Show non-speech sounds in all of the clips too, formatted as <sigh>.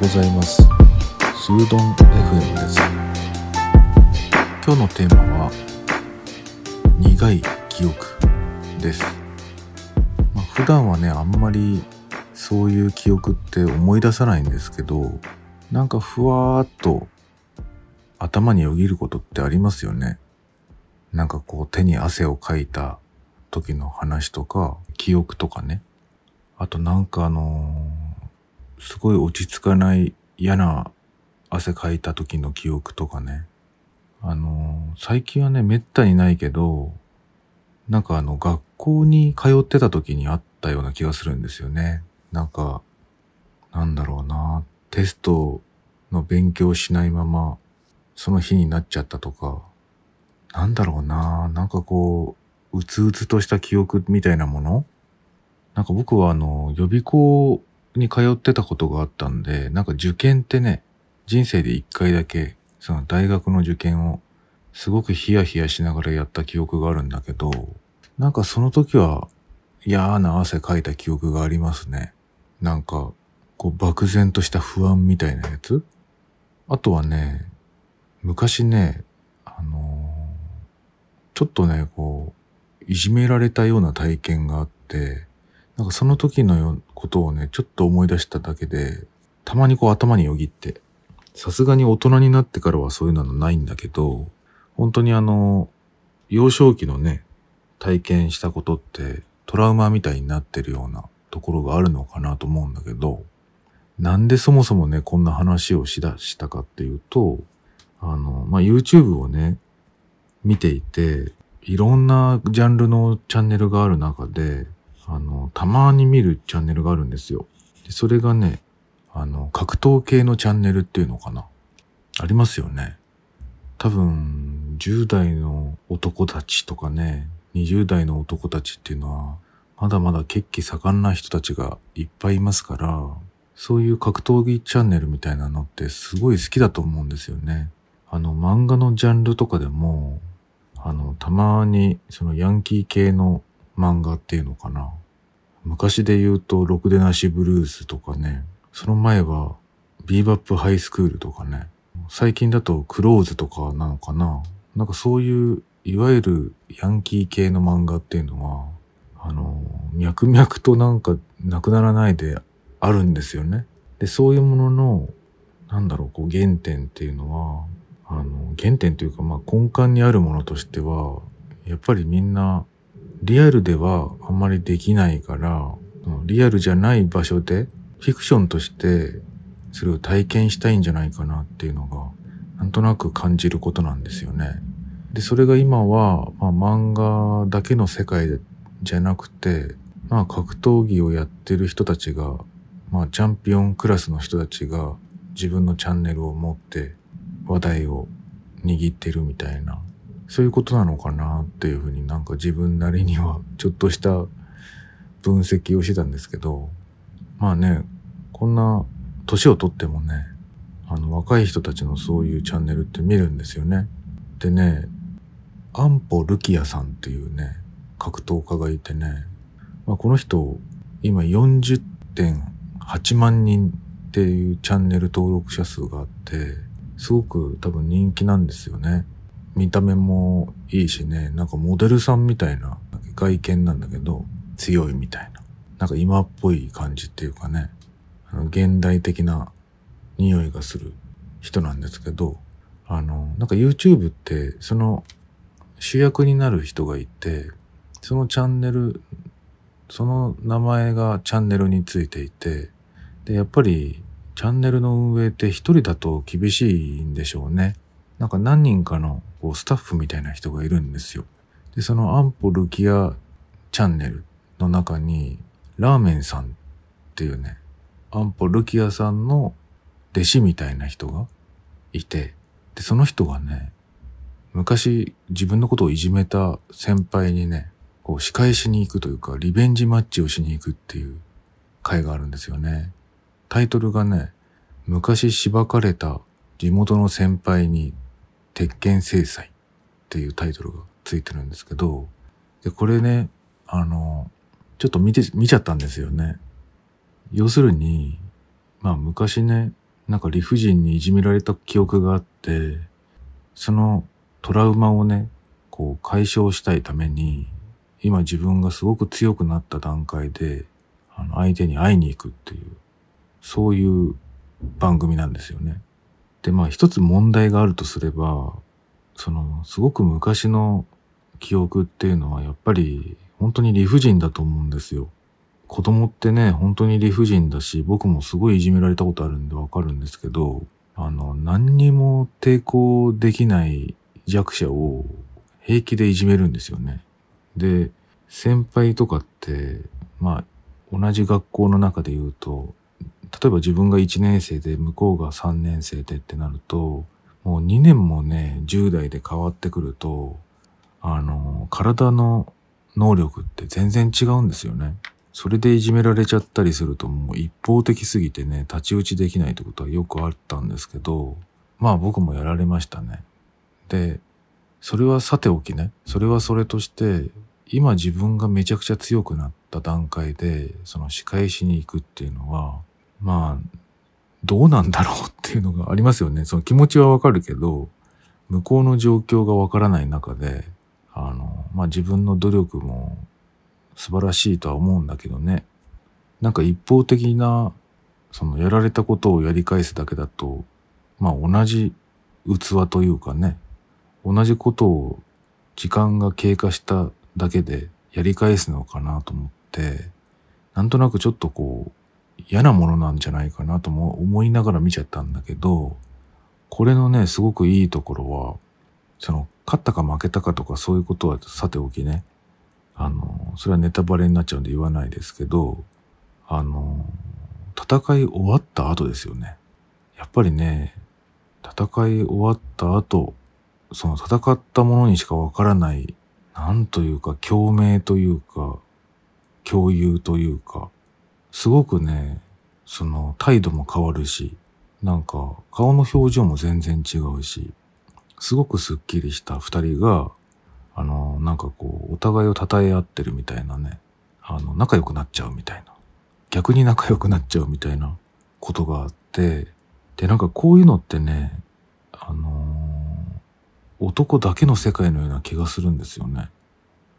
ございます。スードン FM です。今日のテーマは苦い記憶です、まあ、普段はねあんまりそういう記憶って思い出さないんですけどなんかふわーっと頭によぎることってありますよね。なんかこう手に汗をかいた時の話とか記憶とかね。あとなんかあのーすごい落ち着かない嫌な汗かいた時の記憶とかね。あの最近はね、めったにないけど、なんかあの、学校に通ってた時にあったような気がするんですよね。なんか、なんだろうな、テストの勉強しないまま、その日になっちゃったとか、なんだろうな、なんかこう、うつうつとした記憶みたいなものなんか僕はあの、予備校に通ってたことがあったんで、なんか受験ってね、人生で一回だけ、その大学の受験をすごくヒヤヒヤしながらやった記憶があるんだけど、なんかその時は嫌な汗かいた記憶がありますね。なんか、こう漠然とした不安みたいなやつあとはね、昔ね、あのーちょっとね、こう、いじめられたような体験があって、なんかその時のことをね、ちょっと思い出しただけで、たまにこう頭によぎって、さすがに大人になってからはそういうのないんだけど、本当にあの、幼少期のね、体験したことってトラウマみたいになってるようなところがあるのかなと思うんだけど、なんでそもそもね、こんな話をしだしたかっていうと、あの、まあ、YouTube をね、見ていて、いろんなジャンルのチャンネルがある中で、あの、たまに見るチャンネルがあるんですよ。でそれがね、あの、格闘系のチャンネルっていうのかな。ありますよね。多分、10代の男たちとかね、20代の男たちっていうのは、まだまだ血気盛んな人たちがいっぱいいますから、そういう格闘技チャンネルみたいなのってすごい好きだと思うんですよね。あの、漫画のジャンルとかでも、あの、たまにそのヤンキー系の漫画っていうのかな。昔で言うと、ろくでなしブルースとかね、その前は、ビーバップハイスクールとかね、最近だとクローズとかなのかな。なんかそういう、いわゆるヤンキー系の漫画っていうのは、あの、脈々となんかなくならないであるんですよね。で、そういうものの、なんだろう、こう原点っていうのは、あの、原点というか、まあ根幹にあるものとしては、やっぱりみんな、リアルではあんまりできないから、リアルじゃない場所で、フィクションとして、それを体験したいんじゃないかなっていうのが、なんとなく感じることなんですよね。で、それが今は、まあ漫画だけの世界、じゃなくて、まあ格闘技をやってる人たちが、まあチャンピオンクラスの人たちが自分のチャンネルを持って話題を握ってるみたいな、そういうことなのかなっていうふうになんか自分なりにはちょっとした分析をしてたんですけど、まあね、こんな年をとってもね、あの若い人たちのそういうチャンネルって見るんですよね。でね、アンポルキアさんっていうね、格闘家がいてね、まあ、この人、今40.8万人っていうチャンネル登録者数があって、すごく多分人気なんですよね。見た目もいいしね、なんかモデルさんみたいな外見なんだけど、強いみたいな。なんか今っぽい感じっていうかね、あの現代的な匂いがする人なんですけど、あの、なんか YouTube ってその主役になる人がいて、そのチャンネル、その名前がチャンネルについていて、で、やっぱりチャンネルの運営って一人だと厳しいんでしょうね。なんか何人かのこうスタッフみたいな人がいるんですよ。で、そのアンポルキアチャンネルの中に、ラーメンさんっていうね、アンポルキアさんの弟子みたいな人がいて、で、その人がね、昔自分のことをいじめた先輩にね、こう仕返しに行くというか、リベンジマッチをしに行くっていう回があるんですよね。タイトルがね、昔しばかれた地元の先輩に鉄拳制裁っていうタイトルがついてるんですけど、で、これね、あの、ちょっと見て、見ちゃったんですよね。要するに、まあ昔ね、なんか理不尽にいじめられた記憶があって、そのトラウマをね、こう解消したいために、今自分がすごく強くなった段階で、あの相手に会いに行くっていう、そういう番組なんですよね。で、まあ一つ問題があるとすれば、その、すごく昔の記憶っていうのはやっぱり本当に理不尽だと思うんですよ。子供ってね、本当に理不尽だし、僕もすごいいじめられたことあるんでわかるんですけど、あの、何にも抵抗できない弱者を平気でいじめるんですよね。で、先輩とかって、まあ、同じ学校の中で言うと、例えば自分が1年生で向こうが3年生でってなると、もう2年もね、10代で変わってくると、あの、体の能力って全然違うんですよね。それでいじめられちゃったりするともう一方的すぎてね、太刀打ちできないってことはよくあったんですけど、まあ僕もやられましたね。で、それはさておきね、それはそれとして、今自分がめちゃくちゃ強くなった段階で、その仕返しに行くっていうのは、まあ、どうなんだろうっていうのがありますよね。その気持ちはわかるけど、向こうの状況がわからない中で、あの、まあ自分の努力も素晴らしいとは思うんだけどね。なんか一方的な、そのやられたことをやり返すだけだと、まあ同じ器というかね、同じことを時間が経過しただけでやり返すのかなと思って、なんとなくちょっとこう嫌なものなんじゃないかなとも思いながら見ちゃったんだけど、これのね、すごくいいところは、その、勝ったか負けたかとかそういうことはさておきね、あの、それはネタバレになっちゃうんで言わないですけど、あの、戦い終わった後ですよね。やっぱりね、戦い終わった後、その戦ったものにしかわからない、なんというか共鳴というか、共有というか、すごくね、その態度も変わるし、なんか顔の表情も全然違うし、すごくスッキリした二人が、あの、なんかこう、お互いを称え合ってるみたいなね、あの、仲良くなっちゃうみたいな。逆に仲良くなっちゃうみたいなことがあって、で、なんかこういうのってね、あのー、男だけの世界のような気がするんですよね。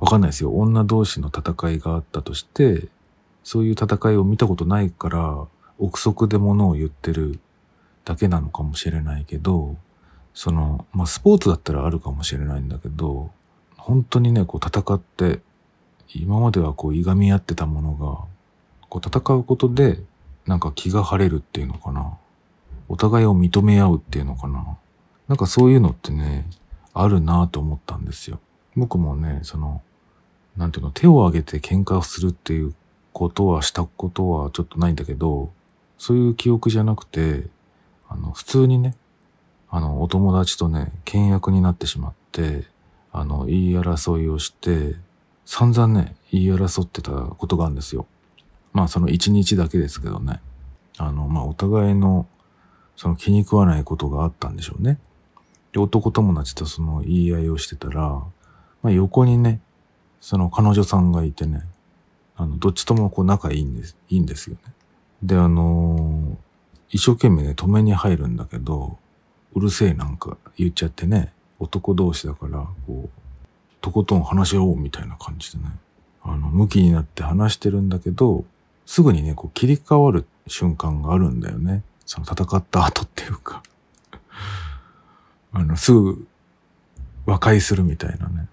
わかんないですよ。女同士の戦いがあったとして、そういう戦いを見たことないから、憶測で物を言ってるだけなのかもしれないけど、その、まあ、スポーツだったらあるかもしれないんだけど、本当にね、こう戦って、今まではこう、いがみ合ってたものが、こう戦うことで、なんか気が晴れるっていうのかな。お互いを認め合うっていうのかな。なんかそういうのってね、あるなと思ったんですよ。僕もね、その、なんていうの、手を挙げて喧嘩をするっていうことはしたことはちょっとないんだけど、そういう記憶じゃなくて、あの、普通にね、あの、お友達とね、倹約になってしまって、あの、言い争いをして、散々ね、言い争ってたことがあるんですよ。まあその一日だけですけどね。あの、まあお互いの、その気に食わないことがあったんでしょうね。で、男友達とその言い合いをしてたら、まあ横にね、その彼女さんがいてね、あの、どっちともこう仲いいんです、いいんですよね。で、あのー、一生懸命ね、止めに入るんだけど、うるせえなんか言っちゃってね、男同士だから、こう、とことん話し合おうみたいな感じでね、あの、向きになって話してるんだけど、すぐにね、こう切り替わる瞬間があるんだよね。その戦った後っていうか <laughs> あの、すぐ和解するみたいなね。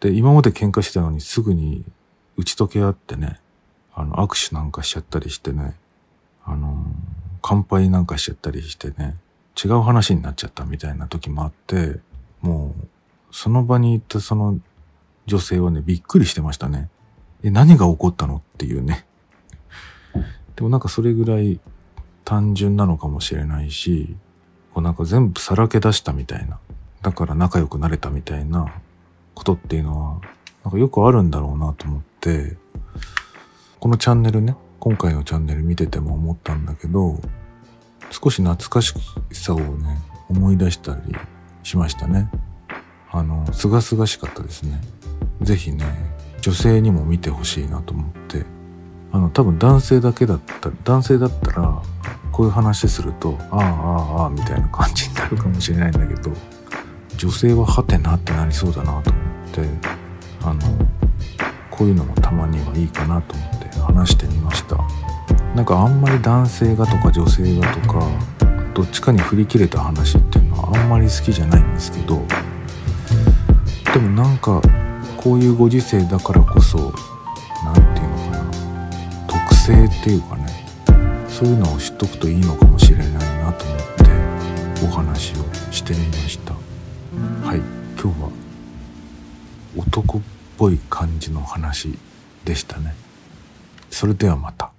で、今まで喧嘩してたのにすぐに打ち解け合ってね、あの、握手なんかしちゃったりしてね、あの、乾杯なんかしちゃったりしてね、違う話になっちゃったみたいな時もあって、もう、その場に行ったその女性はね、びっくりしてましたね。え、何が起こったのっていうね。でもなんかそれぐらい単純なのかもしれないし、こうなんか全部さらけ出したみたいな。だから仲良くなれたみたいなことっていうのは、なんかよくあるんだろうなと思って、このチャンネルね、今回のチャンネル見てても思ったんだけど、少し懐かしさをね、思い出したりしましたね。あの、すがすがしかったですね。ぜひね、女性にも見てほしいなと思って。あの、多分男性だけだった、男性だったら、こういう話するとああああああみたいな感じになるかもしれないんだけど女性はハテナってなりそうだなと思ってあのこういうのもたまにはいいかなと思って話してみました。なんかあんまり男性がとか女性がとかどっちかに振り切れた話っていうのはあんまり好きじゃないんですけどでもなんかこういうご時世だからこそ何て言うのかな特性っていうかねそういうのを知っとくといいのかもしれないなと思ってお話をしてみました。はい今日は男っぽい感じの話でしたね。それではまた。